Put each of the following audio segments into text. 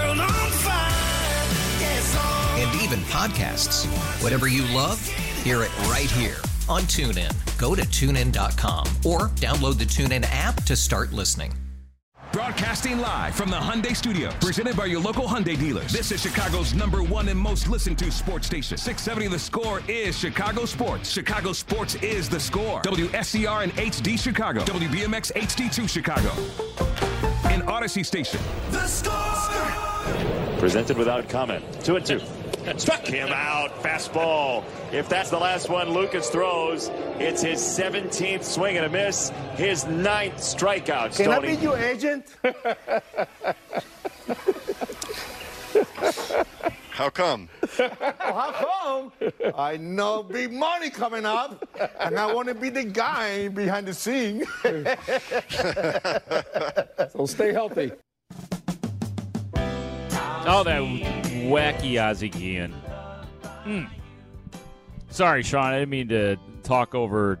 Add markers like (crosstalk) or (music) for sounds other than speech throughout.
And even podcasts. Whatever you love, hear it right here on TuneIn. Go to tunein.com or download the TuneIn app to start listening. Broadcasting live from the Hyundai Studio, presented by your local Hyundai dealers. This is Chicago's number one and most listened to sports station. 670 The Score is Chicago Sports. Chicago Sports is The Score. WSCR and HD Chicago. WBMX HD2 Chicago. In Audacy Station. The Score! Presented without comment. Two and two. Struck him out. Fastball. If that's the last one Lucas throws, it's his 17th swing and a miss. His ninth strikeout. Can Stoney. I be your agent? How come? oh, how come? I know big money coming up, and I want to be the guy behind the scene. (laughs) so stay healthy. Oh, that wacky Ozzie Guillen. Mm. Sorry, Sean. I didn't mean to talk over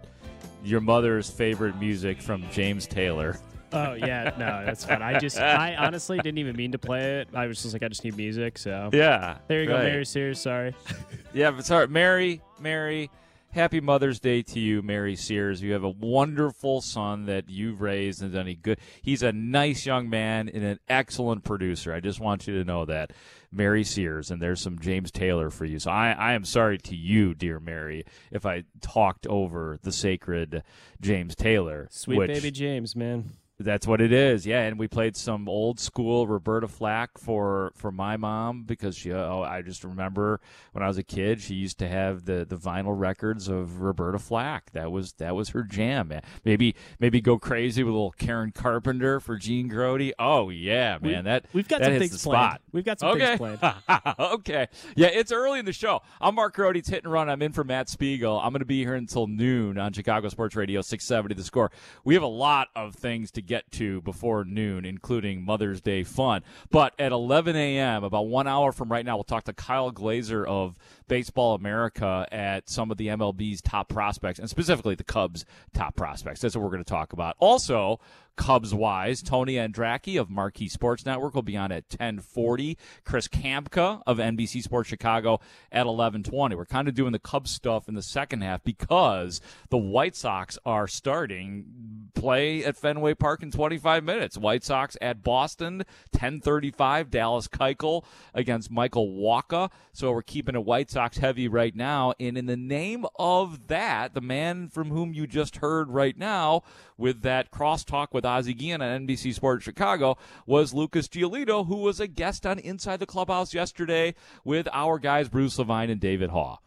your mother's favorite music from James Taylor. (laughs) Oh yeah, no, that's fine. I just, I honestly didn't even mean to play it. I was just like, I just need music. So Yeah, there you go, right. Mary Sears. Sorry. (laughs) Yeah, but sorry, Mary, Mary. Happy Mother's Day to you, Mary Sears. You have a wonderful son that you've raised and done a good. He's a nice young man and an excellent producer. I just want you to know that, Mary Sears. And there's some James Taylor for you. So I, I am sorry to you, dear Mary, if I talked over the sacred James Taylor. Sweet which- baby James, man. That's what it is, yeah. And we played some old school Roberta Flack for for my mom because she. Oh, I just remember when I was a kid, she used to have the, the vinyl records of Roberta Flack. That was that was her jam. Eh, maybe maybe go crazy with a little Karen Carpenter for Gene Grote. Oh yeah, man. We- that we've got that some things planned. spot. We've got some okay. things planned. (laughs) okay. Yeah, it's early in the show. I'm Mark Grote. It's hit and run. I'm in for Matt Spiegel. I'm going to be here until noon on Chicago Sports Radio 670 The Score. We have a lot of things to get to before noon, including Mother's Day fun. But at 11 a.m., about one hour from right now, we'll talk to Kyle Glaser of Baseball America at some of the MLB's top prospects, and specifically the Cubs' top prospects. That's what we're going to talk about. Also, Cubs wise, Tony Andracki of Marquee Sports Network will be on at 1040. Chris Kamka of NBC Sports Chicago at 1120. We're kind of doing the Cubs stuff in the second half because the White Sox are starting play at Fenway Park in 25 minutes. White Sox at Boston, 1035. Dallas Keuchel against Michael Wacha. So we're keeping it White Sox heavy right now. And in the name of that, the man from whom you just heard right now with that crosstalk with Ozzie Guillen on NBC Sports Chicago was Lucas Giolito, who was a guest on Inside the Clubhouse yesterday with our guys Bruce Levine and David Haugh.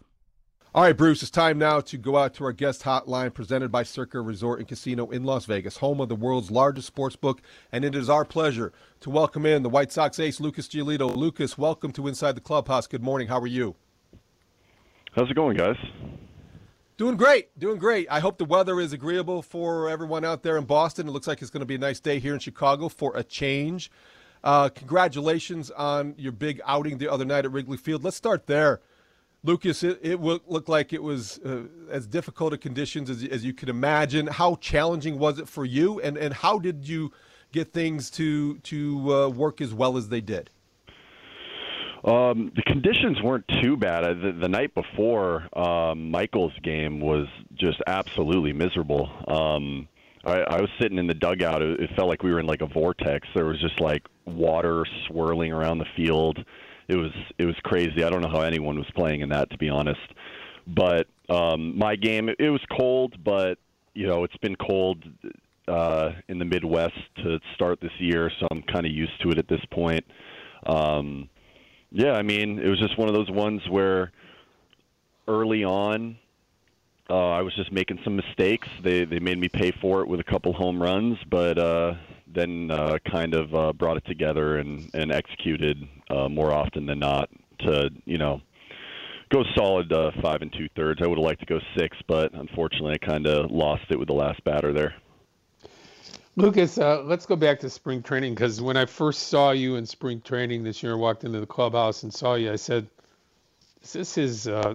All right, Bruce, it's time now to go out to our guest hotline presented by Circa Resort and Casino in Las Vegas, home of the world's largest sports book. And it is our pleasure to welcome in the White Sox ace, Lucas Giolito. Lucas, welcome to Inside the Clubhouse. Good morning. How are you? How's it going, guys? Doing great. Doing great. I hope the weather is agreeable for everyone out there in Boston. It looks like it's going to be a nice day here in Chicago for a change. Uh, congratulations on your big outing the other night at Wrigley Field. Let's start there. Lucas, it, it looked like it was uh, as difficult a conditions as, as you could imagine. How challenging was it for you, and, and how did you get things to to uh, work as well as they did? Um, the conditions weren't too bad. Uh, The, the night before um, Michael's game was just absolutely miserable. Um, I, I was sitting in the dugout. It, it felt like we were in like a vortex. There was just like water swirling around the field. It was it was crazy. I don't know how anyone was playing in that, to be honest. But um, my game, it, it was cold, but you know it's been cold uh, in the Midwest to start this year, so I'm kind of used to it at this point. Um, yeah, I mean, it was just one of those ones where early on, uh, I was just making some mistakes. They they made me pay for it with a couple home runs, but uh, then uh, kind of uh, brought it together and and executed uh, more often than not to you know go solid uh, five and two thirds. I would have liked to go six, but unfortunately, I kind of lost it with the last batter there. Lucas, uh, let's go back to spring training because when I first saw you in spring training this year, I walked into the clubhouse and saw you. I said, "Is this his uh,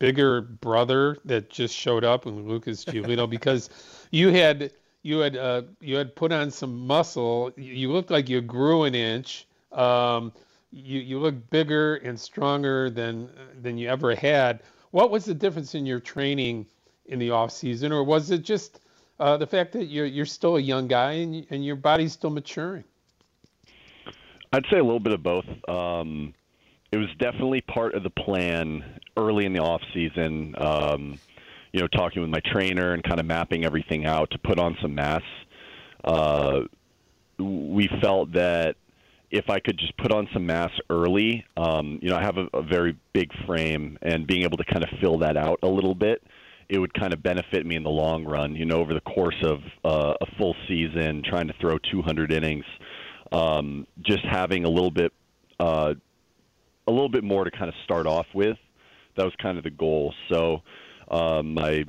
bigger brother that just showed up?" And Lucas Giolito, because you had you had uh, you had put on some muscle. You looked like you grew an inch. Um, you you look bigger and stronger than than you ever had. What was the difference in your training in the off season, or was it just uh, the fact that you're you're still a young guy and and your body's still maturing? I'd say a little bit of both. Um, it was definitely part of the plan early in the off season. Um, you know, talking with my trainer and kind of mapping everything out to put on some mass. Uh, we felt that if I could just put on some mass early, um, you know, I have a, a very big frame, and being able to kind of fill that out a little bit it would kind of benefit me in the long run. You know, over the course of uh, a full season, trying to throw 200 innings, um, just having a little bit, uh, a little bit more to kind of start off with. That was kind of the goal. So, um, my,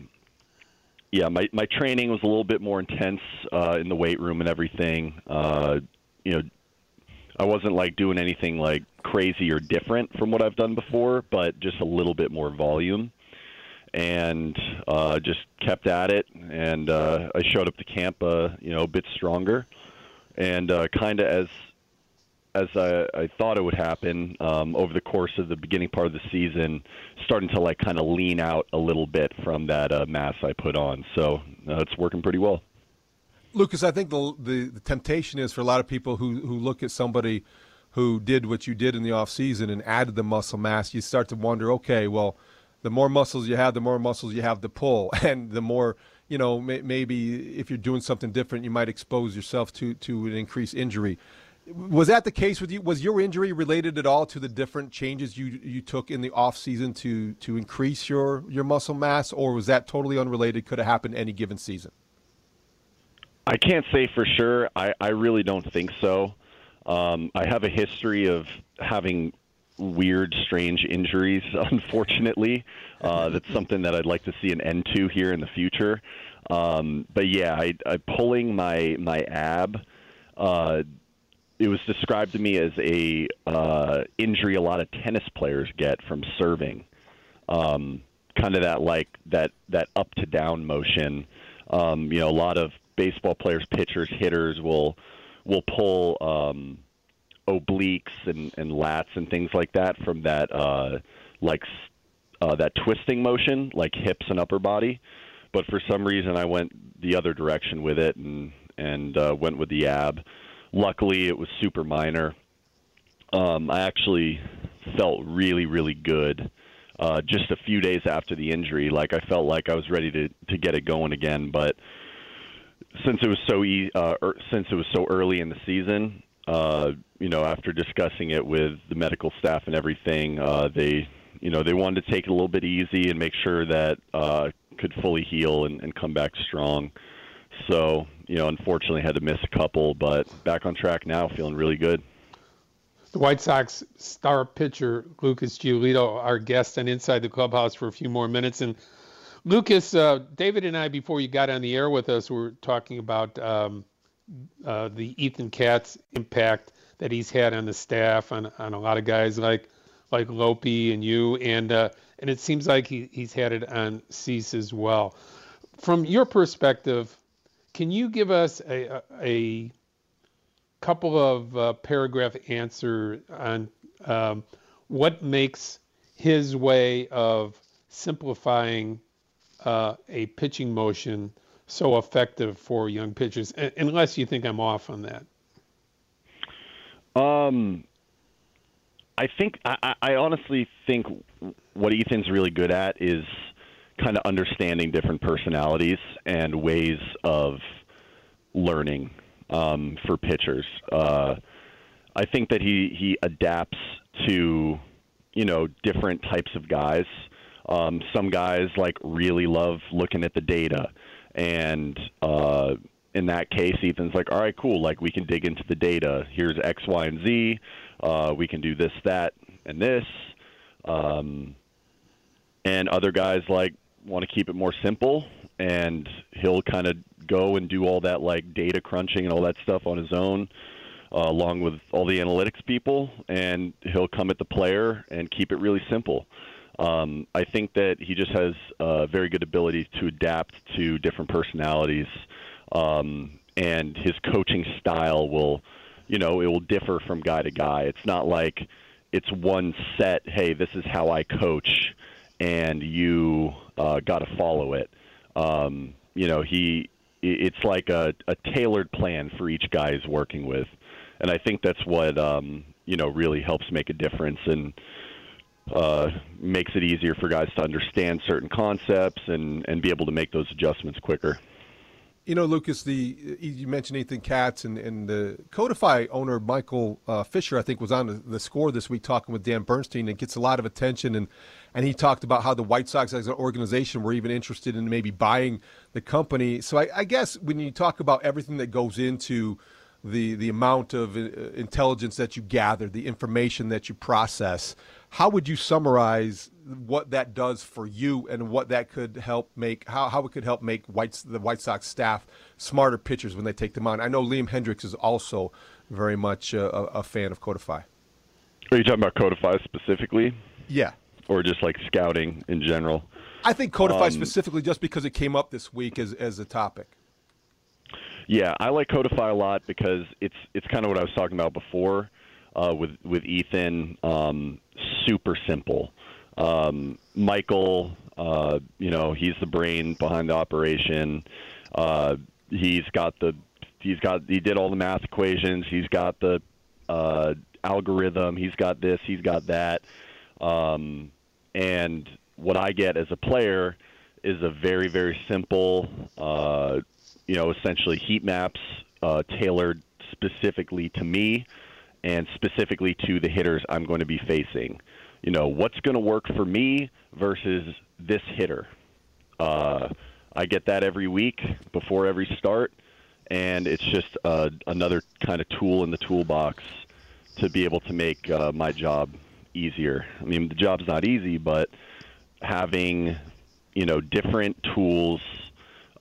yeah, my my training was a little bit more intense uh, in the weight room and everything. Uh, you know, I wasn't like doing anything like crazy or different from what I've done before, but just a little bit more volume and uh, just kept at it. And uh, I showed up to camp, uh, you know, a bit stronger, and uh, kind of as as I, I thought it would happen um, over the course of the beginning part of the season, starting to like kind of lean out a little bit from that uh, mass I put on. So uh, it's working pretty well. Lucas, I think the, the, the temptation is for a lot of people who who look at somebody who did what you did in the off season and added the muscle mass, you start to wonder, okay, well the more muscles you have, the more muscles you have to pull, (laughs) and the more you know. May, maybe if you're doing something different, you might expose yourself to to an increased injury. Was that the case with you? Was your injury related at all to the different changes you you took in the off season to to increase your your muscle mass, or was that totally unrelated? Could have happened any given season. I can't say for sure. I, I really don't think so. Um, I have a history of having weird, strange injuries. (laughs) Unfortunately, uh, that's something that I'd like to see an end to here in the future. Um, but yeah, I, I pulling my my ab. Uh, it was described to me as a uh, injury a lot of tennis players get from serving. Um, kind of that like that that up to down motion. Um, you know, a lot of baseball players, pitchers, hitters will will pull um, obliques and, and lats and things like that from that uh, like uh, that twisting motion, like hips and upper body. But for some reason, I went the other direction with it and and uh, went with the ab. Luckily, it was super minor. Um, I actually felt really, really good uh, just a few days after the injury. Like I felt like I was ready to to get it going again, but since it was so e- uh, er, since it was so early in the season, uh, you know, after discussing it with the medical staff and everything, uh, they, you know, they wanted to take it a little bit easy and make sure that uh, could fully heal and, and come back strong. So, you know, unfortunately had to miss a couple, but back on track now, feeling really good. The White Sox star pitcher Lucas Giolito, our guest and Inside the Clubhouse for a few more minutes. And Lucas, uh, David and I, before you got on the air with us, were talking about um, uh, the Ethan Katz impact that he's had on the staff, on, on a lot of guys like like Lope and you, and uh, and it seems like he, he's had it on Cease as well. From your perspective, can you give us a, a, couple of uh, paragraph answer on um, what makes his way of simplifying uh, a pitching motion so effective for young pitchers, unless you think I'm off on that. Um, I think I, I honestly think what Ethan's really good at is kind of understanding different personalities and ways of learning um, for pitchers. Uh, I think that he he adapts to you know different types of guys. Um, some guys like really love looking at the data, and uh, in that case, Ethan's like, all right, cool. Like we can dig into the data. Here's X, Y, and Z. Uh, we can do this, that, and this. Um, and other guys like want to keep it more simple, and he'll kind of go and do all that like data crunching and all that stuff on his own, uh, along with all the analytics people, and he'll come at the player and keep it really simple. Um, I think that he just has a very good ability to adapt to different personalities, um, and his coaching style will, you know, it will differ from guy to guy. It's not like it's one set. Hey, this is how I coach, and you uh, got to follow it. Um, you know, he it's like a, a tailored plan for each guy he's working with, and I think that's what um, you know really helps make a difference and uh, makes it easier for guys to understand certain concepts and and be able to make those adjustments quicker. You know, Lucas, the you mentioned Ethan Katz and, and the Codify owner Michael uh, Fishman, I think, was on the, score this week talking with Dan Bernstein and gets a lot of attention. And and he talked about how the White Sox as an organization were even interested in maybe buying the company. So I, I guess when you talk about everything that goes into the the amount of uh, intelligence that you gather, the information that you process, how would you summarize what that does for you and what that could help make how, how it could help make White, the White Sox staff smarter pitchers when they take them on? I know Liam Hendriks is also very much a, a fan of Codify. Are you talking about Codify specifically? Yeah. Or just like scouting in general? I think Codify um, specifically just because it came up this week as, as a topic. Yeah, I like Codify a lot because it's it's kind of what I was talking about before uh, with with Ethan. Um, super simple. Um, Michael, uh, you know, he's the brain behind the operation. Uh, he's got the he's got he did all the math equations. He's got the uh, algorithm. He's got this. He's got that. Um, and what I get as a player is a very very simple, uh, you know, essentially heat maps uh, tailored specifically to me and specifically to the hitters I'm going to be facing you know, what's going to work for me versus this hitter. Uh, I get that every week before every start, and it's just uh, another kind of tool in the toolbox to be able to make uh, my job easier. I mean, the job's not easy, but having you know different tools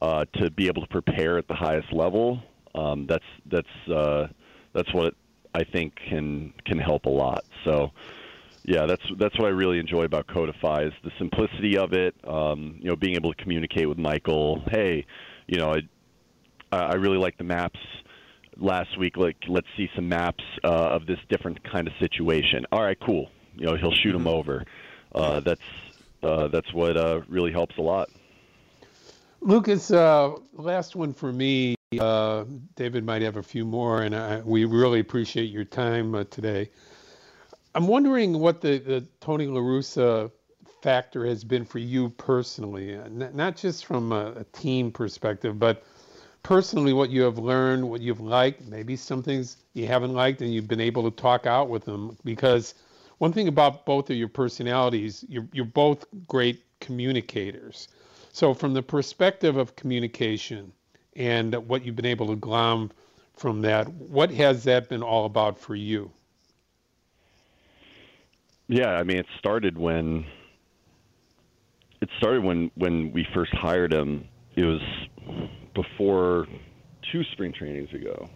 uh, to be able to prepare at the highest level, um, that's that's uh, that's what I think can can help a lot. So yeah, that's that's what I really enjoy about Codify is the simplicity of it. Um, you know, being able to communicate with Michael. Hey, you know, I I really like the maps last week. Like, let's see some maps uh, of this different kind of situation. All right, cool. You know, he'll shoot them mm-hmm. over. Uh, that's uh, that's what uh, really helps a lot. Lucas, uh, last one for me. Uh, David might have a few more, and I, we really appreciate your time uh, today. I'm wondering what the, the Tony La Russa factor has been for you personally, uh, not just from a, a, team perspective, but personally what you have learned, what you've liked, maybe some things you haven't liked, and you've been able to talk out with them. Because one thing about both of your personalities, you're, you're both great communicators. So, from the perspective of communication and what you've been able to glom from that, what has that been all about for you? Yeah, I mean, it started when it started when when we first hired him. It was before two spring trainings ago.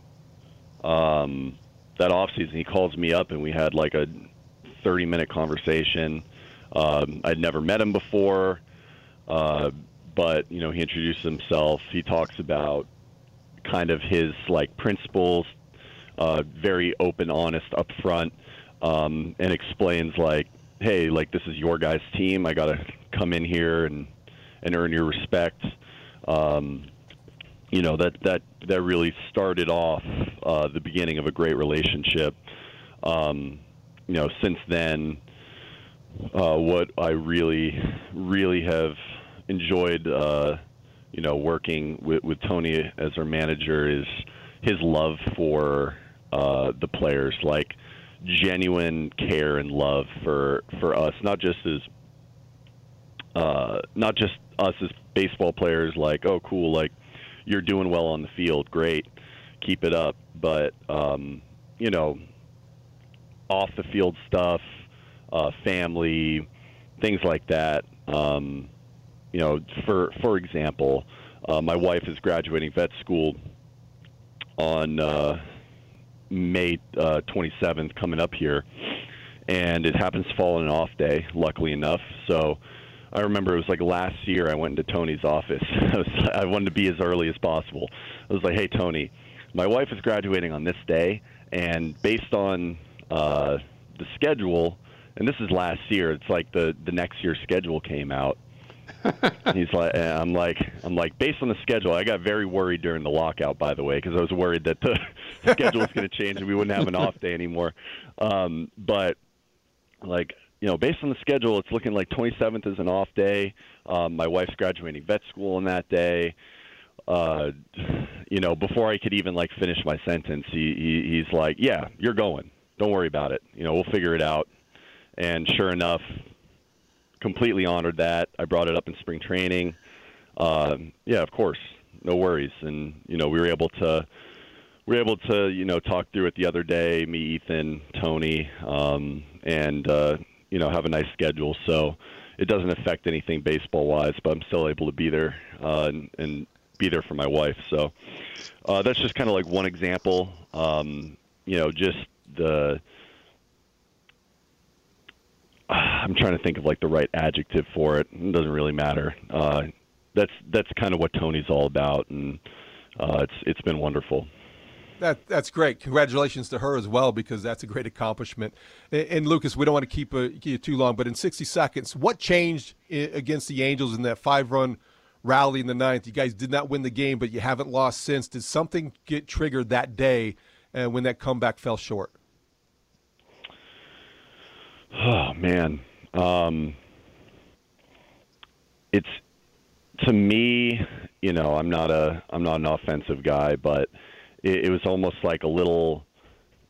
Um, that off season, he calls me up and we had like a 30 minute conversation. Um, I'd never met him before, uh, but you know, he introduces himself. He talks about kind of his like principles, uh, very open, honest, upfront um, and explains like, hey, like this is your guys' team. I got to come in here and and earn your respect. Um, you know that that that really started off uh, the beginning of a great relationship. Um, you know, since then, uh, what I really, really have enjoyed, uh, you know, working with, with Tony as our manager is his love for uh, the players, like genuine care and love for for us, not just as uh, not just us as baseball players, like oh cool, like you're doing well on the field, great, keep it up, but um, you know, off the field stuff, uh, family, things like that. Um, you know, for for example, uh, my wife is graduating vet school on uh, May uh, 27th, coming up here, and it happens to fall on an off day. Luckily enough, so. I remember it was like last year I went into Tony's office. (laughs) I, was, I wanted to be as early as possible. I was like, "Hey Tony, my wife is graduating on this day, and based on uh, the schedule, and this is last year. It's like the the next year's schedule came out. (laughs) He's like, and I'm like, I'm like, based on the schedule, I got very worried during the lockout, by the way, because I was worried that the (laughs) schedule was going to change and we wouldn't have an off day anymore. Um, but like, you know, based on the schedule, it's looking like 27th is an off day. Um, my wife's graduating vet school on that day. Uh, you know, before I could even like finish my sentence, he, he he's like, "Yeah, you're going. Don't worry about it. You know, we'll figure it out." And sure enough, completely honored that. I brought it up in spring training. Uh, yeah, of course, no worries. And you know, we were able to we were able to you know talk through it the other day. Me, Ethan, Tony, um, and uh, you know have a nice schedule. So it doesn't affect anything baseball wise, but I'm still able to be there uh, and, and be there for my wife. So uh, that's just kind of like one example. Um, you know, just the I'm trying to think of like the right adjective for it. It doesn't really matter. Uh, that's that's kind of what Tony's all about, and uh, it's it's been wonderful. That that's great. Congratulations to her as well because that's a great accomplishment. And, and Lucas, we don't want to keep, uh, keep you too long, but in 60 seconds, what changed against the Angels in that five-run rally in the ninth? You guys did not win the game, but you haven't lost since. Did something get triggered that day uh, when that comeback fell short? Oh man, um, it's to me. You know, I'm not a I'm not an offensive guy, but it, it was almost like a little.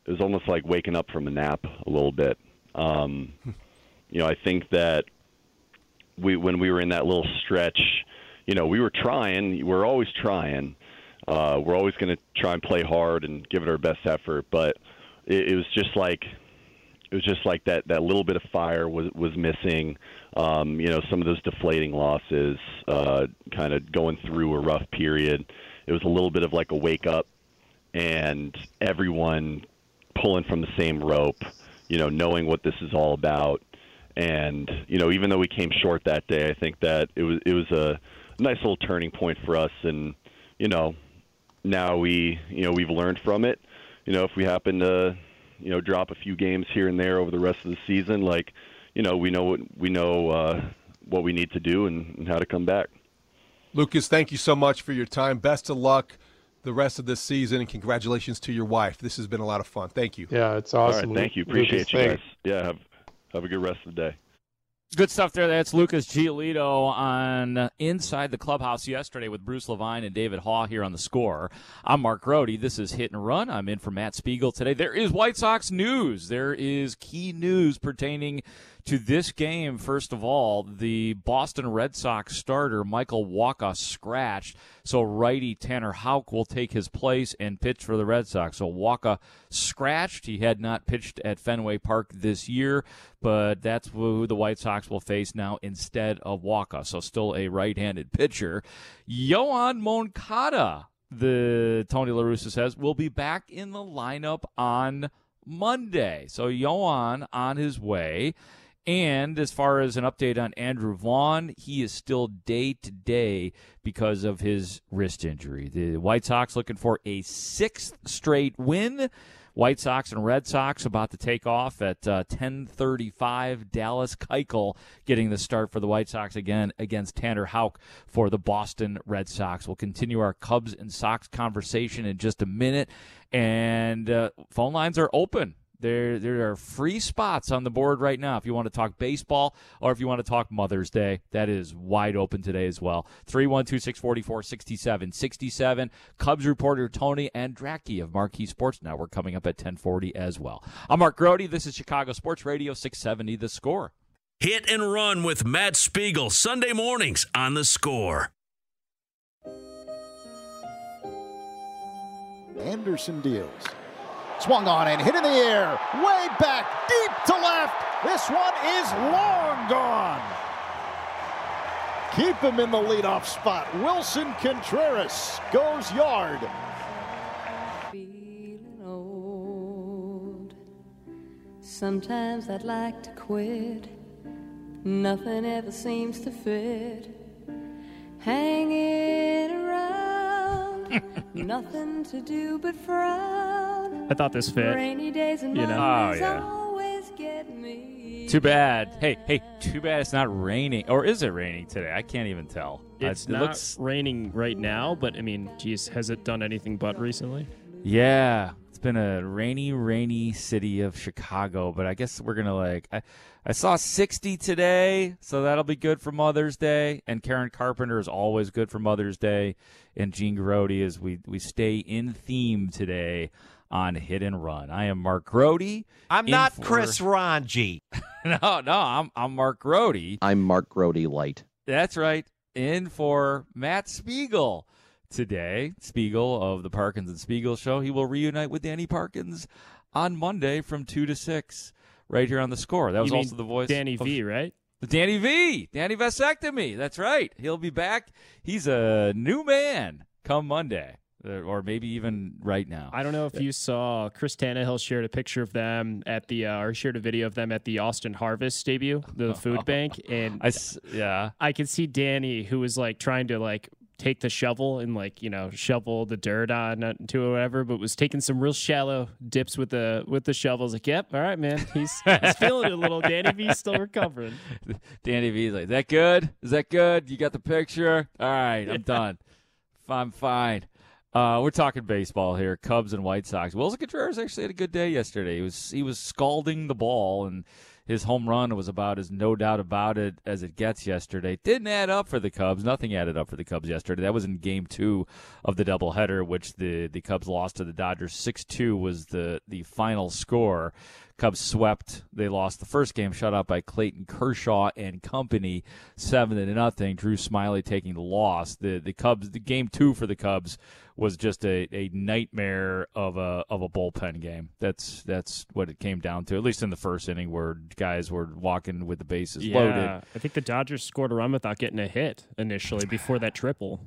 It was almost like waking up from a nap a little bit. Um, you know, I think that we when we were in that little stretch, you know, we were trying. We're always trying. Uh, we're always going to try and play hard and give it our best effort, but it, it was just like it was just like that that little bit of fire was was missing. Um, you know, some of those deflating losses, uh, kind of going through a rough period. It was a little bit of like a wake up, and everyone pulling from the same rope. You know, knowing what this is all about, and you know, even though we came short that day, I think that it was it was a nice little turning point for us, and you know, now we you know we've learned from it. You know, if we happen to you know drop a few games here and there over the rest of the season, like you know we know what we know uh, what we need to do and, and how to come back. Lucas, thank you so much for your time. Best of luck the rest of this season, and congratulations to your wife. This has been a lot of fun. Thank you. Yeah, it's awesome. All right, thank you. Appreciate Lucas, you guys. Yeah, have have a good rest of the day. Good stuff there. That's Lucas Giolito on uh, Inside the Clubhouse yesterday with Bruce Levine and David Haugh here on the score. I'm Mark Grote. This is Hit and Run. I'm in for Matt Spiegel today. There is White Sox news. There is key news pertaining to this game, first of all, the Boston Red Sox starter, Michael Wacha, scratched. So righty Tanner Houck will take his place and pitch for the Red Sox. So Wacha scratched. He had not pitched at Fenway Park this year, but that's who the White Sox will face now instead of Wacha. So still a right handed pitcher. Yoan Moncada, the Tony La Russa says, will be back in the lineup on Monday. So Yoan on his way. And as far as an update on Andrew Vaughn, he is still day to day because of his wrist injury. The White Sox looking for a sixth straight win. White Sox and Red Sox about to take off at uh, 10:35. Dallas Keuchel getting the start for the White Sox again against Tanner Houck for the Boston Red Sox. We'll continue our Cubs and Sox conversation in just a minute, and uh, phone lines are open There, there are free spots on the board right now if you want to talk baseball or if you want to talk Mother's Day. That is wide open today as well. 312 644 6767. Cubs reporter Tony Andracki of Marquee Sports Network coming up at 1040 as well. I'm Mark Grote. This is Chicago Sports Radio 670 The Score. Hit and run with Matt Spiegel Sunday mornings on The Score. Anderson deals. Swung on and hit in the air. Way back, deep to left. This one is long gone. Keep him in the leadoff spot. Willson Contreras goes yard. Feeling old. Sometimes I'd like to quit. Nothing ever seems to fit. Hanging around. (laughs) Nothing to do but frown. I thought this fit. Rainy days and You know? Mondays Oh, yeah. always get me. Too bad. Hey, hey, too bad it's not raining. Or is it raining today? I can't even tell. It's it not looks raining right now, but I mean, geez, has it done anything but recently? Yeah, it's been a rainy, rainy city of Chicago, but I guess we're gonna like. I, I saw 60 today, so that'll be good for Mother's Day. And Karen Carpenter is always good for Mother's Day. And Gene Grote as we we stay in theme today on Hit and Run. I am Mark Grote. I'm not for- Chris Rongey. (laughs) no, no, I'm I'm Mark Grote. I'm Mark Grote Light. That's right. In for Matt Spiegel today. Spiegel of the Parkins and Spiegel show. He will reunite with Danny Parkins on Monday from 2 to 6 right here on the score. That was You mean also the voice Danny of- V, right? Danny V. Danny Vasectomy. That's right. He'll be back. He's a new man come Monday. Uh, Or maybe even right now. I don't know if you saw Chris Tannehill shared a picture of them at the uh, or shared a video of them at the Austin Harvest debut, the (laughs) food bank, and I s- yeah. I could see Danny who was like trying to like take the shovel and like you know shovel the dirt on to or whatever, but was taking some real shallow dips with the with the shovels. Like, yep, all right, man, he's he's feeling it a little. Danny V's still recovering. (laughs) Danny V's like, is that good? Is that good? You got the picture? All right, I'm done. I'm fine. Uh, we're talking baseball here. Cubs and White Sox. Willson Contreras actually had a good day yesterday. He was he was scalding the ball, and his home run was about as no doubt about it as it gets yesterday. Didn't add up for the Cubs. Nothing added up for the Cubs yesterday. That was in Game Two of the doubleheader, which the the Cubs lost to the Dodgers. Six two was the the final score. Cubs swept. They lost the first game, shut out by Clayton Kershaw and company, seven to nothing. Drew Smyly taking the loss. The the Cubs, the game two for the Cubs was just a, a nightmare of a of a bullpen game. That's that's what it came down to. At least in the first inning, where guys were walking with the bases Yeah, loaded. I think the Dodgers scored a run without getting a hit initially before that triple.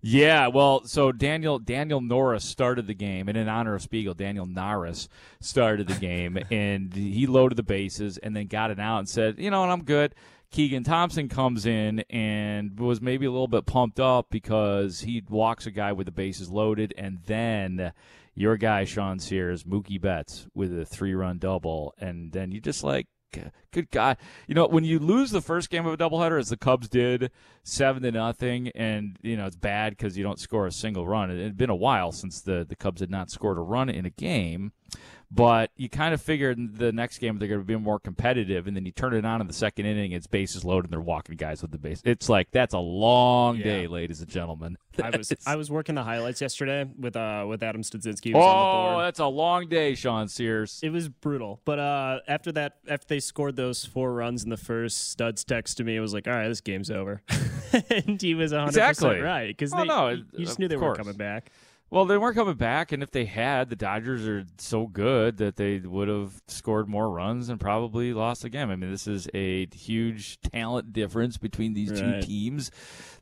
Yeah, well, so Daniel Daniel Norris started the game, and in honor of Spiegel, Daniel Norris started the game, (laughs) and he loaded the bases, and then got it out and said, you know, what, I'm good. Keegan Thompson comes in and was maybe a little bit pumped up because he walks a guy with the bases loaded, and then your guy Sean Sears, Mookie Betts, with a three-run double, and then you just like, good God, you know when you lose the first game of a doubleheader, as the Cubs did, seven to nothing, and you know it's bad because you don't score a single run. It had been a while since the the Cubs had not scored a run in a game. But you kind of figured the next game they're going to be more competitive, and then you turn it on in the second inning, it's bases loaded, and they're walking guys with the base. It's like that's a long day, ladies and gentlemen. (laughs) I was I was working the highlights yesterday with uh with Adam Studzinski. Oh, on the board. that's a long day, Sean Sears. It was brutal. But uh, after that, after they scored those four runs in the first, Studs texted me. It was like, "All right, this game's over," (laughs) and he was 100 Exactly. right because Oh, they no, you just knew they weren't coming back. Well, they weren't coming back, and if they had, the Dodgers are so good that they would have scored more runs and probably lost game. I mean, this is a huge talent difference between these two teams.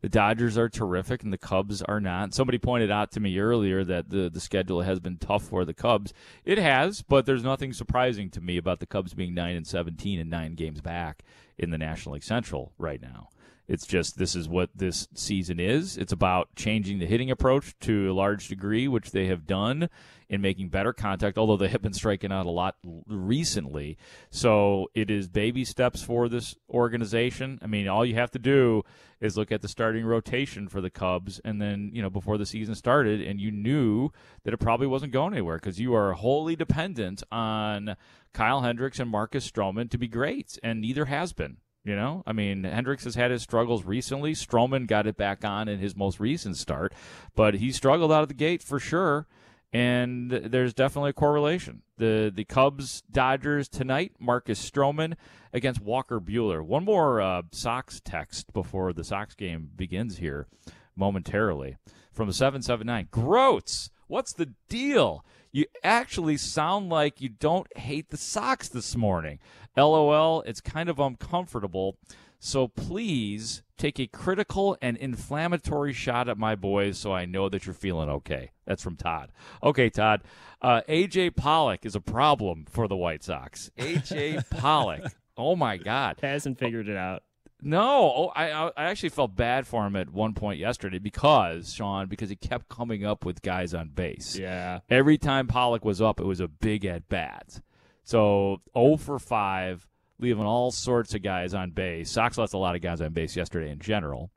The Dodgers are terrific, and the Cubs are not. Somebody pointed out to me earlier that the the schedule has been tough for the Cubs. It has, but there's nothing surprising to me about the Cubs being nine and seventeen and nine games back in the National League Central right now. It's just this is what this season is. It's about changing the hitting approach to a large degree, which they have done in making better contact, although they have been striking out a lot recently. So it is baby steps for this organization. I mean, all you have to do is look at the starting rotation for the Cubs, and then, you know, before the season started, and you knew that it probably wasn't going anywhere because you are wholly dependent on Kyle Hendricks and Marcus Stroman to be great, and neither has been. You know, I mean, Hendricks has had his struggles recently. Stroman got it back on in his most recent start, but he struggled out of the gate for sure. And there's definitely a correlation. The the Cubs Dodgers tonight. Marcus Stroman against Walker Buehler. One more uh, Sox text before the Sox game begins here momentarily from the seven seven nine. Groats, what's the deal? You actually sound like you don't hate the Sox this morning. LOL, it's kind of uncomfortable. So please take a critical and inflammatory shot at my boys so I know that you're feeling okay. That's from Todd. Okay, Todd. Uh, AJ Pollock is a problem for the White Sox. AJ (laughs) Pollock. Oh my God. Hasn't figured it out. No, oh, I I actually felt bad for him at one point yesterday because Sean because he kept coming up with guys on base. Yeah. Every time Pollock was up, it was a big at bat. So 0 for 5, leaving all sorts of guys on base. Sox lost a lot of guys on base yesterday in general.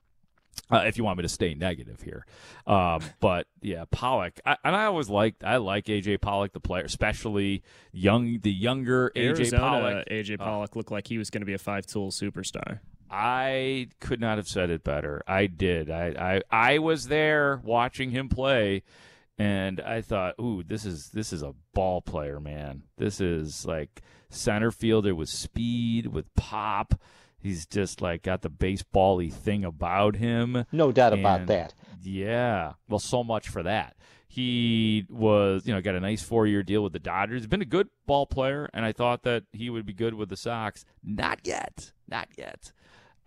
Uh, if you want me to stay negative here, um, (laughs) but yeah, Pollock, I, and I always liked I like AJ Pollock the player, especially young the younger AJ Arizona, Pollock. AJ Pollock looked like he was going to be a five tool superstar. I could not have said it better. I did. I, I I was there watching him play, and I thought, "Ooh, this is this is a ball player, man. This is like center fielder with speed, with pop. He's just like got the baseball-y thing about him. No doubt about that. Yeah. Well, so much for that. He was, you know, got a nice four-year deal with the Dodgers. Been a good ball player, and I thought that he would be good with the Sox. Not yet. Not yet.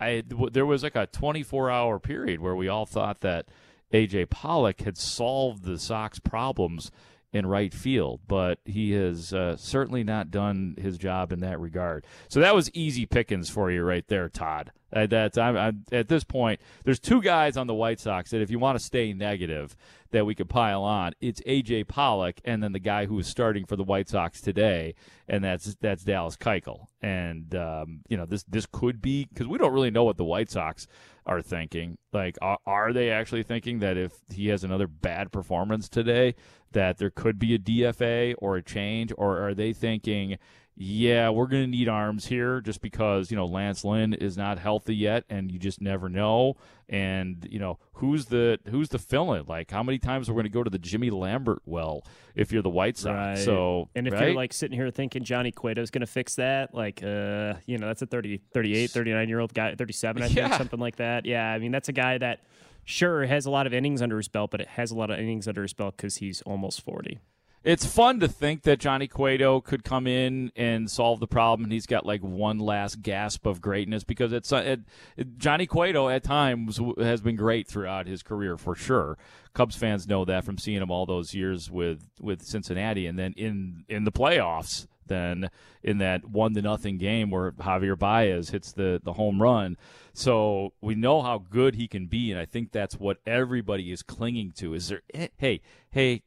I there was like a 24-hour period where we all thought that AJ Pollock had solved the Sox problems in right field, but he has uh, certainly not done his job in that regard. So that was easy pickings for you right there, Todd. Uh, that's I'm, I'm, at this point. There's two guys on the White Sox that, if you want to stay negative, that we could pile on. It's AJ Pollock, and then the guy who is starting for the White Sox today, and that's that's Dallas Keuchel. And um, you know this this could be because we don't really know what the White Sox are thinking. Like, are, are they actually thinking that if he has another bad performance today, that there could be a DFA or a change, or are they thinking? Yeah, we're going to need arms here just because, you know, Lance Lynn is not healthy yet and you just never know. And, you know, who's the who's the fill-in? Like how many times we're going to go to the Jimmy Lambert well if you're the White Sox. Right. So, and if right? you're like sitting here thinking Johnny Cueto's going to fix that, like, uh, you know, that's a 30, 38, 39 year old guy, 37, I think, something like that. Yeah. I mean, that's a guy that sure has a lot of innings under his belt, but it has a lot of innings under his belt because he's almost 40. It's fun to think that Johnny Cueto could come in and solve the problem, and he's got like one last gasp of greatness because it's uh, it, Johnny Cueto at times has been great throughout his career for sure. Cubs fans know that from seeing him all those years with with Cincinnati, and then in in the playoffs, then in that one to nothing game where Javier Baez hits the the home run. So we know how good he can be, and I think that's what everybody is clinging to. Is there? Hey, hey,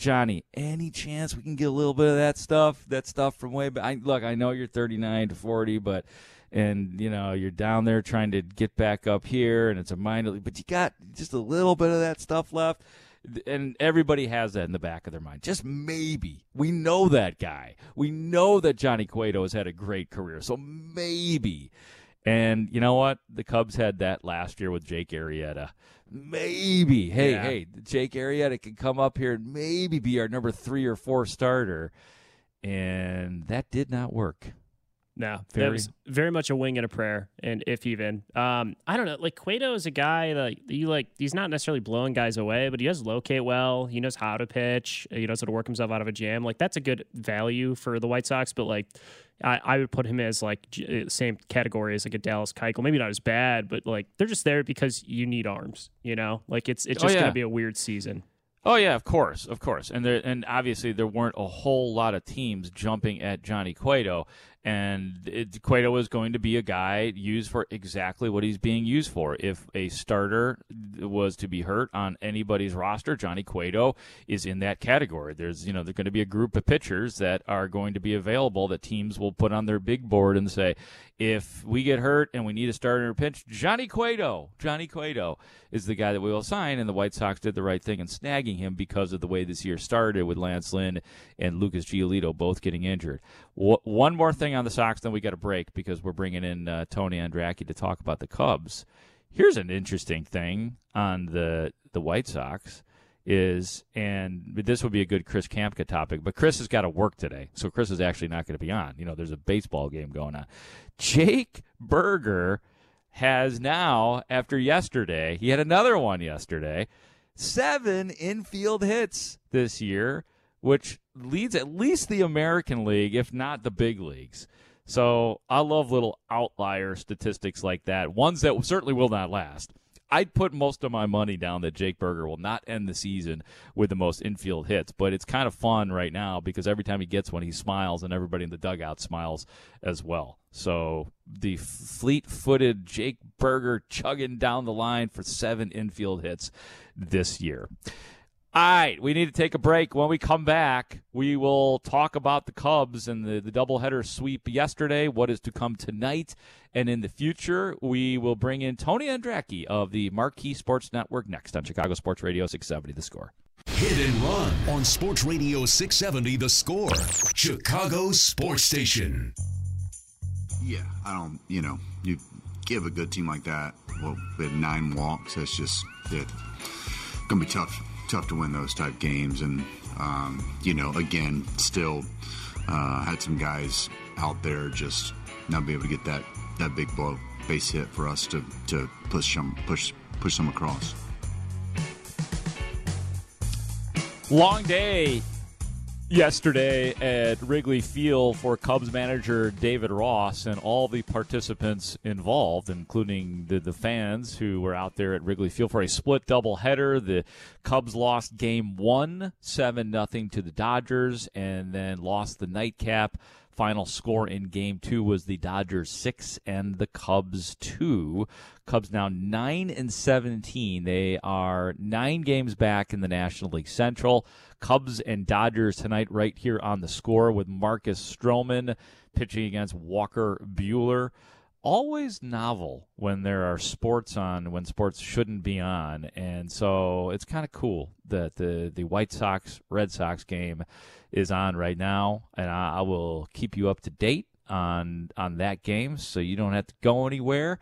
Johnny, any chance we can get a little bit of that stuff? That stuff from way back. I, look, I know you're 39 to 40, but and you know you're down there trying to get back up here, and it's a minor but you got just a little bit of that stuff left. And everybody has that in the back of their mind. Just maybe. We know that guy. We know that Johnny Cueto has had a great career. So maybe. And you know what? The Cubs had that last year with Jake Arrieta. Maybe. Hey, Yeah. hey, Jake Arrieta can come up here and maybe be our number three or four starter. And that did not work. No, Very- that was very much a wing and a prayer, and if even, um, I don't know. Like Cueto is a guy that you like. He's not necessarily blowing guys away, but he does locate well. He knows how to pitch. He knows how to work himself out of a jam. Like that's a good value for the White Sox. But like, I, I would put him as like j- uh, same category as like a Dallas Keuchel. Maybe not as bad, but like they're just there because you need arms. You know, like it's it's Oh, just yeah. gonna be a weird season. Oh yeah, of course, of course, and there and obviously there weren't a whole lot of teams jumping at Johnny Cueto, And it, Cueto is going to be a guy used for exactly what he's being used for. If a starter was to be hurt on anybody's roster, Johnny Cueto is in that category. There's, you know, there's going to be a group of pitchers that are going to be available that teams will put on their big board and say, if we get hurt and we need a starter in a pinch, Johnny Cueto, Johnny Cueto is the guy that we will sign. And the White Sox did the right thing in snagging him because of the way this year started with Lance Lynn and Lucas Giolito both getting injured. One more thing on the Sox, then we got a break because we're bringing in uh, Tony Andracki to talk about the Cubs. Here's an interesting thing on the the White Sox is, and this would be a good Chris Kamka topic, but Chris has got to work today, so Chris is actually not going to be on. You know, there's a baseball game going on. Jake Burger has now, after yesterday, he had another one yesterday, seven infield hits this year, which leads at least the American League, if not the big leagues. So I love little outlier statistics like that, ones that certainly will not last. I'd put most of my money down that Jake Burger will not end the season with the most infield hits, but it's kind of fun right now because every time he gets one, he smiles, and everybody in the dugout smiles as well. So the fleet footed Jake Burger chugging down the line for seven infield hits this year. All right, we need to take a break. When we come back, we will talk about the Cubs and the, the doubleheader sweep yesterday, what is to come tonight, and in the future, we will bring in Tony Andracki of the Marquee Sports Network next on Chicago Sports Radio 670 The Score. Hit and run on Sports Radio 670 The Score, Chicago Sports Station. Yeah, I don't, you know, you give a good team like that, well, we had nine walks. That's just, it, gonna be tough tough to win those type games. And um, you know, again, still uh, had some guys out there just not be able to get that that big blow base hit for us to to push them push push them across. Long day yesterday at Wrigley Field for Cubs manager David Ross and all the participants involved, including the, the fans who were out there at Wrigley Field for a split doubleheader. The Cubs lost game one, 7 nothing to the Dodgers, and then lost the nightcap. Final score in game two was the Dodgers six and the Cubs two. Cubs now nine and seventeen. They are nine games back in the National League Central. Cubs and Dodgers tonight, right here on the score with Marcus Stroman pitching against Walker Buehler. Always novel when there are sports on when sports shouldn't be on, and so it's kind of cool that the the White Sox Red Sox game is on right now, and I, I will keep you up to date on on that game, so you don't have to go anywhere.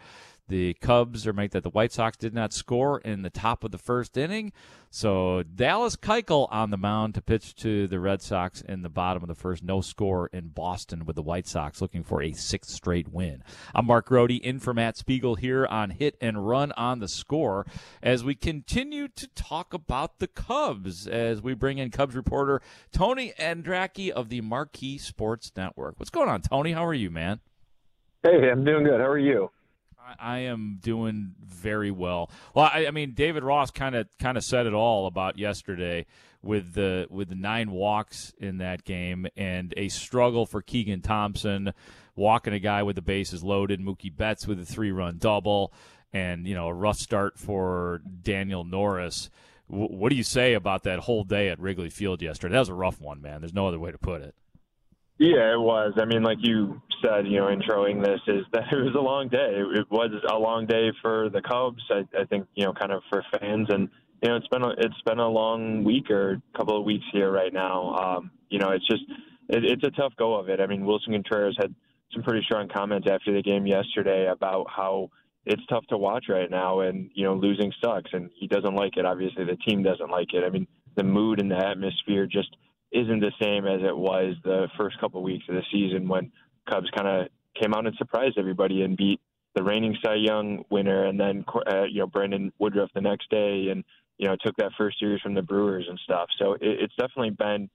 The Cubs are make that the White Sox did not score in the top of the first inning. So Dallas Keuchel on the mound to pitch to the Red Sox in the bottom of the first. No score in Boston with the White Sox looking for a sixth straight win. I'm Mark Grote in for Matt Spiegel here on Hit and Run on the score as we continue to talk about the Cubs as we bring in Cubs reporter Tony Andracki of the Marquee Sports Network. What's going on, Tony? How are you, man? Hey, I'm doing good. How are you? I am doing very well. Well, I, I mean, David Ross kind of kind of said it all about yesterday with the with the nine walks in that game and a struggle for Keegan Thompson walking a guy with the bases loaded, Mookie Betts with a three run double, and you know a rough start for Daniel Norris. W- what do you say about that whole day at Wrigley Field yesterday? That was a rough one, man. There's no other way to put it. Yeah, it was. I mean, like you said, you know, introing this is (laughs) that it was a long day. It was a long day for the Cubs. I, I think, you know, kind of for fans, and you know, it's been a, it's been a long week or couple of weeks here right now. Um, you know, it's just it, it's a tough go of it. I mean, Willson Contreras had some pretty strong comments after the game yesterday about how it's tough to watch right now, and you know, losing sucks, and he doesn't like it. Obviously, the team doesn't like it. I mean, the mood and the atmosphere just isn't the same as it was the first couple of weeks of the season when Cubs kind of came out and surprised everybody and beat the reigning Cy Young winner, and then uh, you know Brandon Woodruff the next day, and you know took that first series from the Brewers and stuff. So it, it's definitely been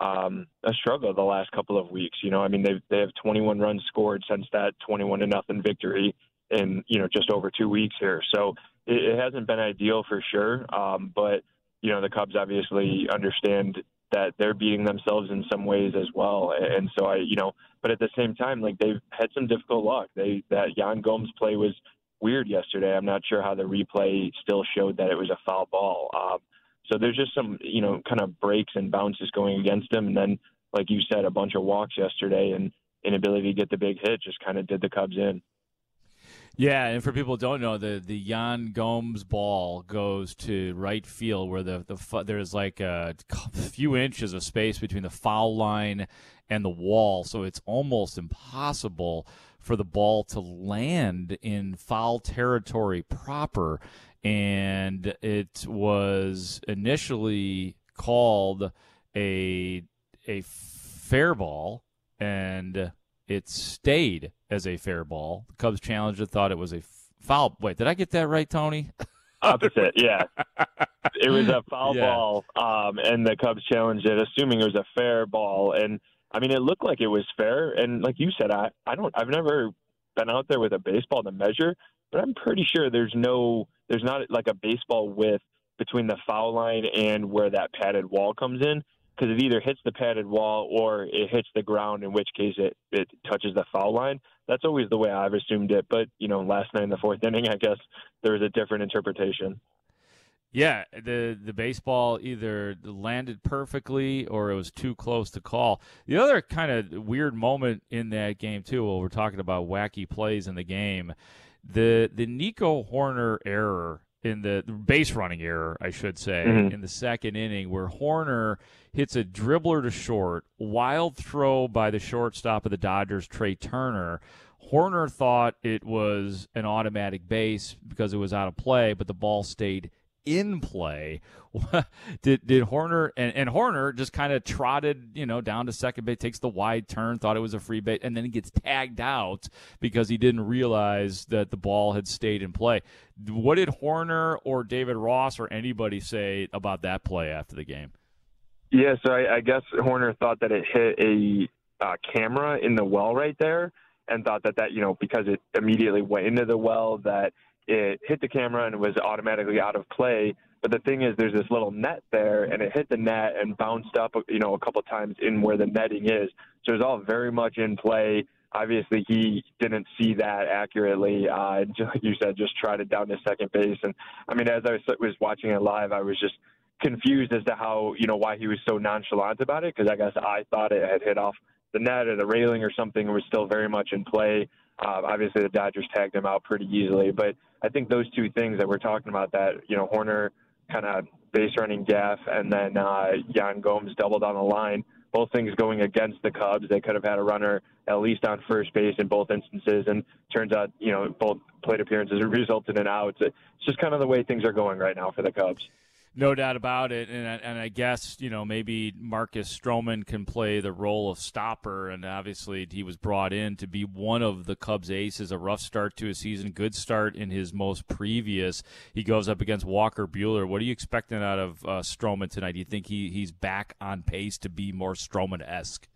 um, a struggle the last couple of weeks. You know, I mean they they have 21 runs scored since that 21 to nothing victory in you know just over two weeks here. So it, it hasn't been ideal for sure, um, but you know the Cubs obviously understand that they're beating themselves in some ways as well. And so I, you know, but at the same time, like they've had some difficult luck. They that Yan Gomes play was weird yesterday. I'm not sure how the replay still showed that it was a foul ball. Um, so there's just some, you know, kind of breaks and bounces going against him. And then, like you said, a bunch of walks yesterday and inability to get the big hit just kind of did the Cubs in. Yeah, and for people who don't know, the the Yan Gomes ball goes to right field, where the the there's like a few inches of space between the foul line and the wall, so it's almost impossible for the ball to land in foul territory proper. And it was initially called a a fair ball, and it stayed as a fair ball. The Cubs challenged it, thought it was a foul. Wait, did I get that right, Tony? (laughs) Opposite, yeah. it was a foul yeah. ball, um, and the Cubs challenged it, assuming it was a fair ball. And I mean, it looked like it was fair. And like you said, I I don't I've never been out there with a baseball to measure, but I'm pretty sure there's no there's not like a baseball width between the foul line and where that padded wall comes in because it either hits the padded wall or it hits the ground, in which case it, it touches the foul line. That's always the way I've assumed it. But, you know, last night in the fourth inning, I guess there was a different interpretation. Yeah, the the baseball either landed perfectly or it was too close to call. The other kind of weird moment in that game too, while we're talking about wacky plays in the game, the the Nico Hoerner error in the, base running error, I should say, mm-hmm. in the second inning, where Hoerner hits a dribbler to short, wild throw by the shortstop of the Dodgers, Trea Turner. Hoerner thought it was an automatic base because it was out of play, but the ball stayed in play. (laughs) did did Hoerner and, and Hoerner just kind of trotted, you know, down to second base, takes the wide turn, thought it was a free base, and then he gets tagged out because he didn't realize that the ball had stayed in play. What did Hoerner or David Ross or anybody say about that play after the game? Yeah, so I, I guess Hoerner thought that it hit a uh, camera in the well right there, and thought that that you know because it immediately went into the well that it hit the camera and was automatically out of play. But the thing is, there's this little net there, and it hit the net and bounced up, you know, a couple times in where the netting is. So it was all very much in play. Obviously, he didn't see that accurately. Uh, (laughs) like you said, just tried it down to second base. And I mean, as I was watching it live, I was just confused as to how, you know, why he was so nonchalant about it. Because I guess I thought it had hit off the net or the railing or something. It was still very much in play. Uh, obviously, the Dodgers tagged him out pretty easily, but I think those two things that we're talking about that you know Hoerner kind of base running gaff and then uh, Yan Gomes doubled on the line. Both things going against the Cubs. They could have had a runner at least on first base in both instances, and turns out you know both plate appearances (laughs) resulted in outs. It's just kind of the way things are going right now for the Cubs. No doubt about it, and and I guess you know maybe Marcus Stroman can play the role of stopper, and obviously he was brought in to be one of the Cubs' aces. A rough start to his season, good start in his most previous. He goes up against Walker Buehler. What are you expecting out of uh, Stroman tonight? Do you think he he's back on pace to be more Stroman esque?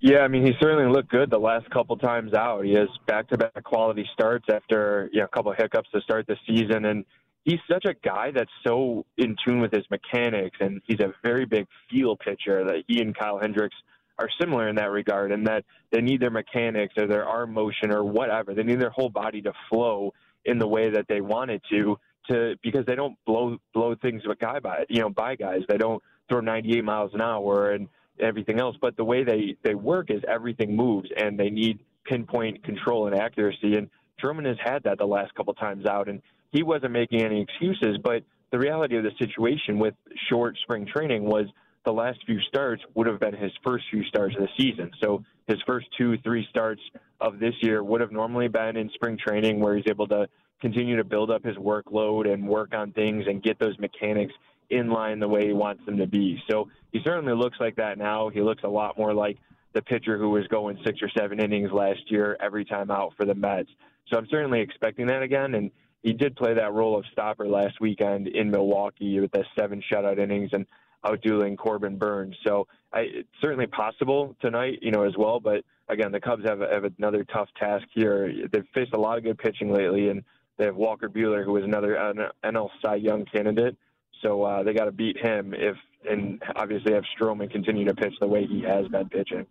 Yeah, I mean, he certainly looked good the last couple times out. He has back-to-back quality starts after you know, a couple of hiccups to start the season, and he's such a guy that's so in tune with his mechanics, and he's a very big feel pitcher. That he and Kyle Hendricks are similar in that regard, and that they need their mechanics or their arm motion or whatever. They need their whole body to flow in the way that they want it to, to because they don't blow blow things with guy by you know by guys. They don't throw 98 miles an hour and everything else. But the way they they work is everything moves, and they need pinpoint control and accuracy. And Stroman has had that the last couple times out, and he wasn't making any excuses. But the reality of the situation with short spring training was the last few starts would have been his first few starts of the season. So his first two, three starts of this year would have normally been in spring training where he's able to continue to build up his workload and work on things and get those mechanics in line the way he wants them to be. So he certainly looks like that now. He looks a lot more like the pitcher who was going six or seven innings last year every time out for the Mets. So I'm certainly expecting that again. And he did play that role of stopper last weekend in Milwaukee with the seven shutout innings and outdueling Corbin Burnes. So I, it's certainly possible tonight, you know, as well. But again, the Cubs have, have another tough task here. They've faced a lot of good pitching lately, and they have Walker Buehler, who is another NL Cy Young candidate. So uh, they got to beat him if, and obviously have Stroman continue to pitch the way he has been pitching.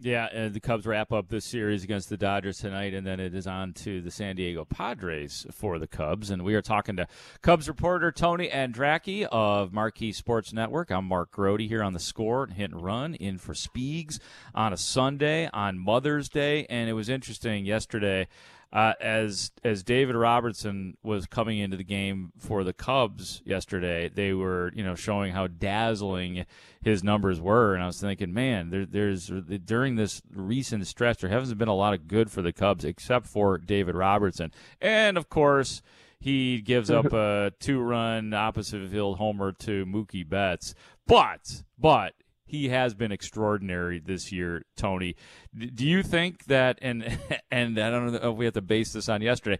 Yeah, and the Cubs wrap up this series against the Dodgers tonight, and then it is on to the San Diego Padres for the Cubs. And we are talking to Cubs reporter Tony Andracki of Marquee Sports Network. I'm Mark Grote here on the score, hit and run, in for Speegs on a Sunday on Mother's Day. And it was interesting yesterday uh, as as David Robertson was coming into the game for the Cubs yesterday, they were you know showing how dazzling his numbers were, and I was thinking, man, there, there's during this recent stretch, there hasn't been a lot of good for the Cubs except for David Robertson, and of course. He gives up (laughs) a two-run opposite field homer to Mookie Betts, but but he has been extraordinary this year, Tony. Do you think that, and (laughs) and I don't know if we have to base this on yesterday,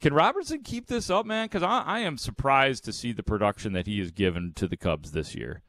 can Robertson keep this up, man? Because I, I am surprised to see the production that he has given to the Cubs this year.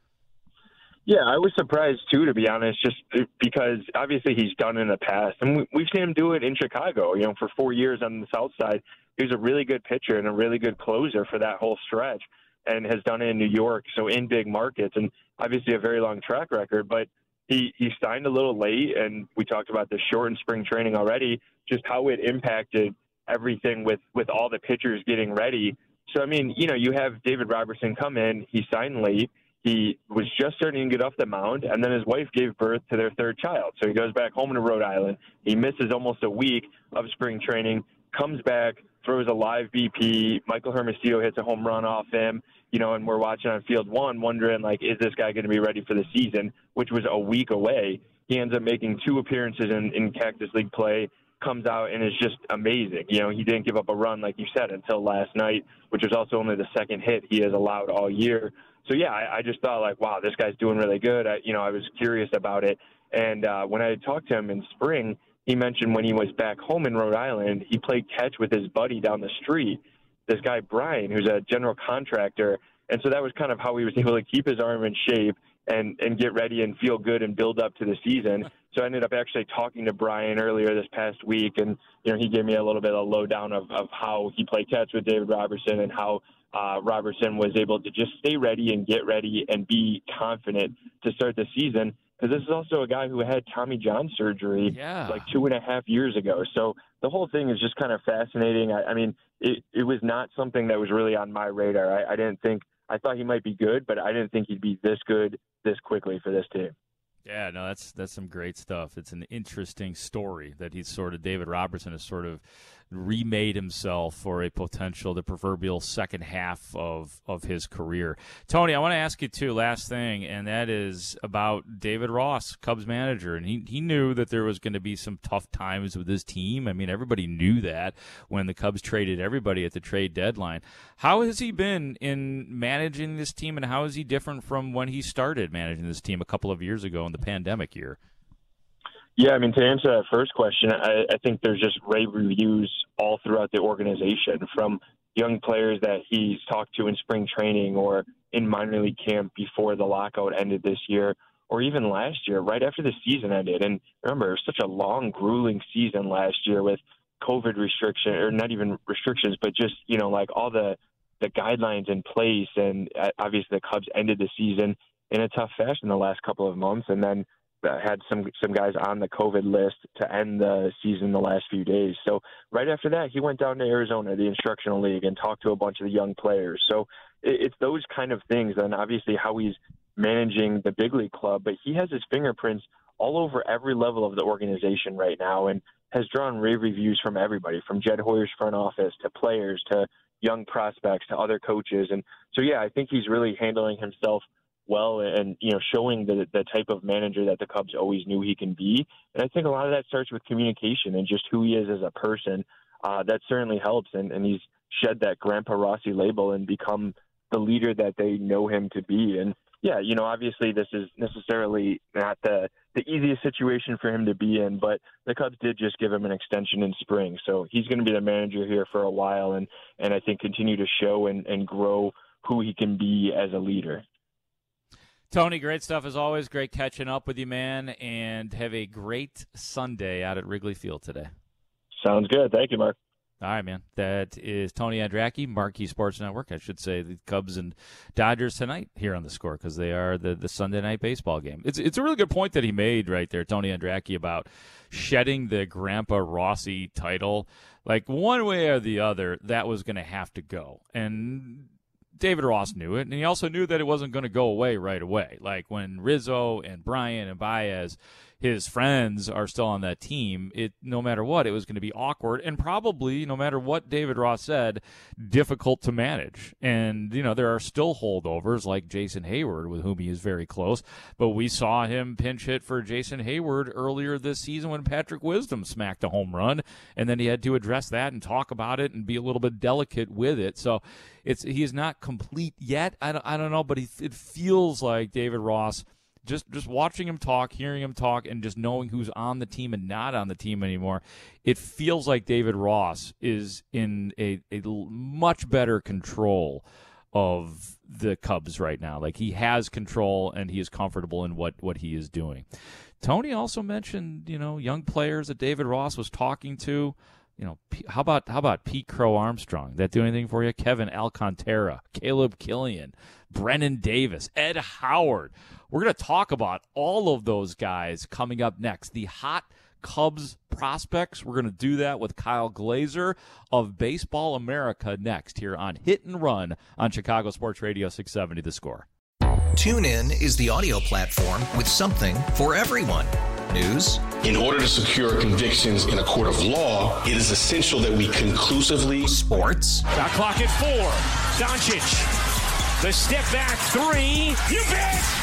Yeah, I was surprised too, to be honest, just because obviously he's done in the past, and we've seen him do it in Chicago. You know, for four years on the South Side, he was a really good pitcher and a really good closer for that whole stretch and has done it in New York, so in big markets, and obviously a very long track record. But he he signed a little late, and we talked about the shortened spring training already, just how it impacted everything with with all the pitchers getting ready. So I mean, you know, you have David Robertson come in, he signed late. He was just starting to get off the mound, and then his wife gave birth to their third child. So he goes back home to Rhode Island. He misses almost a week of spring training, comes back, throws a live BP. Michael Hermosillo hits a home run off him, you know, and we're watching on field one, wondering like, is this guy going to be ready for the season? Which was a week away. He ends up making two appearances in, in Cactus League play. Comes out and is just amazing. You know, he didn't give up a run like you said until last night, which was also only the second hit he has allowed all year. So yeah, I, I just thought like, wow, this guy's doing really good. I, you know, I was curious about it, and uh, when I talked to him in spring, he mentioned when he was back home in Rhode Island, he played catch with his buddy down the street, this guy Brian, who's a general contractor, and so that was kind of how he was able to keep his arm in shape and and get ready and feel good and build up to the season. So I ended up actually talking to Brian earlier this past week, and you know he gave me a little bit of a lowdown of of how he played catch with David Robertson and how uh, Robertson was able to just stay ready and get ready and be confident to start the season because this is also a guy who had Tommy John surgery yeah. like two and a half years ago. So the whole thing is just kind of fascinating. I, I mean, it, it was not something that was really on my radar. I, I didn't think I thought he might be good, but I didn't think he'd be this good this quickly for this team. Yeah, no, that's that's some great stuff. It's an interesting story that he's sort of David Robertson has sort of remade himself for a potential, the proverbial second half of, of his career. Tony, I want to ask you too, last thing, and that is about David Ross, Cubs manager. And he, he knew that there was going to be some tough times with his team. I mean, everybody knew that when the Cubs traded everybody at the trade deadline. How has he been in managing this team, and how is he different from when he started managing this team a couple of years ago in the pandemic year? Yeah, I mean, to answer that first question, I, I think there's just rave reviews all throughout the organization from young players that he's talked to in spring training or in minor league camp before the lockout ended this year, or even last year, right after the season ended. And remember, it was such a long, grueling season last year with COVID restriction, or not even restrictions, but just you know, like all the the guidelines in place. And uh, obviously, the Cubs ended the season in a tough fashion the last couple of months, and then Uh, had some some guys on the COVID list to end the season the last few days. So right after that, he went down to Arizona, the instructional league, and talked to a bunch of the young players. So it, it's those kind of things, and obviously how he's managing the big league club, but he has his fingerprints all over every level of the organization right now, and has drawn rave reviews from everybody, from Jed Hoyer's front office to players to young prospects to other coaches. And so, yeah, I think he's really handling himself well and you know showing the the type of manager that the Cubs always knew he can be. And I think a lot of that starts with communication and just who he is as a person. Uh, that certainly helps, and, and he's shed that Grandpa Rossi label and become the leader that they know him to be. And yeah, you know, obviously this is necessarily not the the easiest situation for him to be in, but the Cubs did just give him an extension in spring, so he's going to be the manager here for a while, and and I think continue to show and and grow who he can be as a leader. Tony, great stuff as always. Great catching up with you, man, and have a great Sunday out at Wrigley Field today. Sounds good. Thank you, Mark. All right, man. That is Tony Andracki, Marquee Sports Network. I should say the Cubs and Dodgers tonight here on the score because they are the, the Sunday night baseball game. It's it's a really good point that he made right there, Tony Andracki, about shedding the Grandpa Rossi title. Like one way or the other, that was going to have to go. And David Ross knew it, and he also knew that it wasn't going to go away right away. Like when Rizzo and Bryant and Baez his friends are still on that team, it no matter what, it was going to be awkward and probably no matter what David Ross said, difficult to manage. And you know there are still holdovers like Jason Heyward, with whom he is very close, but we saw him pinch hit for Jason Heyward earlier this season when Patrick Wisdom smacked a home run, and then he had to address that and talk about it and be a little bit delicate with it. So it's he is not complete yet. I don't, I don't know, but he, it feels like David Ross just just watching him talk, hearing him talk, and just knowing who's on the team and not on the team anymore, it feels like David Ross is in a, a much better control of the Cubs right now. Like he has control and he is comfortable in what what he is doing. Tony also mentioned, you know, young players that David Ross was talking to. You know, how about how about Pete Crow Armstrong? That do anything for you? Kevin Alcantara, Caleb Killian, Brennen Davis, Ed Howard. We're going to talk about all of those guys coming up next. The hot Cubs prospects. We're going to do that with Kyle Glaser of Baseball America next here on Hit and Run on Chicago Sports Radio 670 The Score. Tune in is the audio platform with something for everyone. News. In order to secure convictions in a court of law, it is essential that we conclusively. Sports. Got clock at four. Doncic. The step back three. You bet.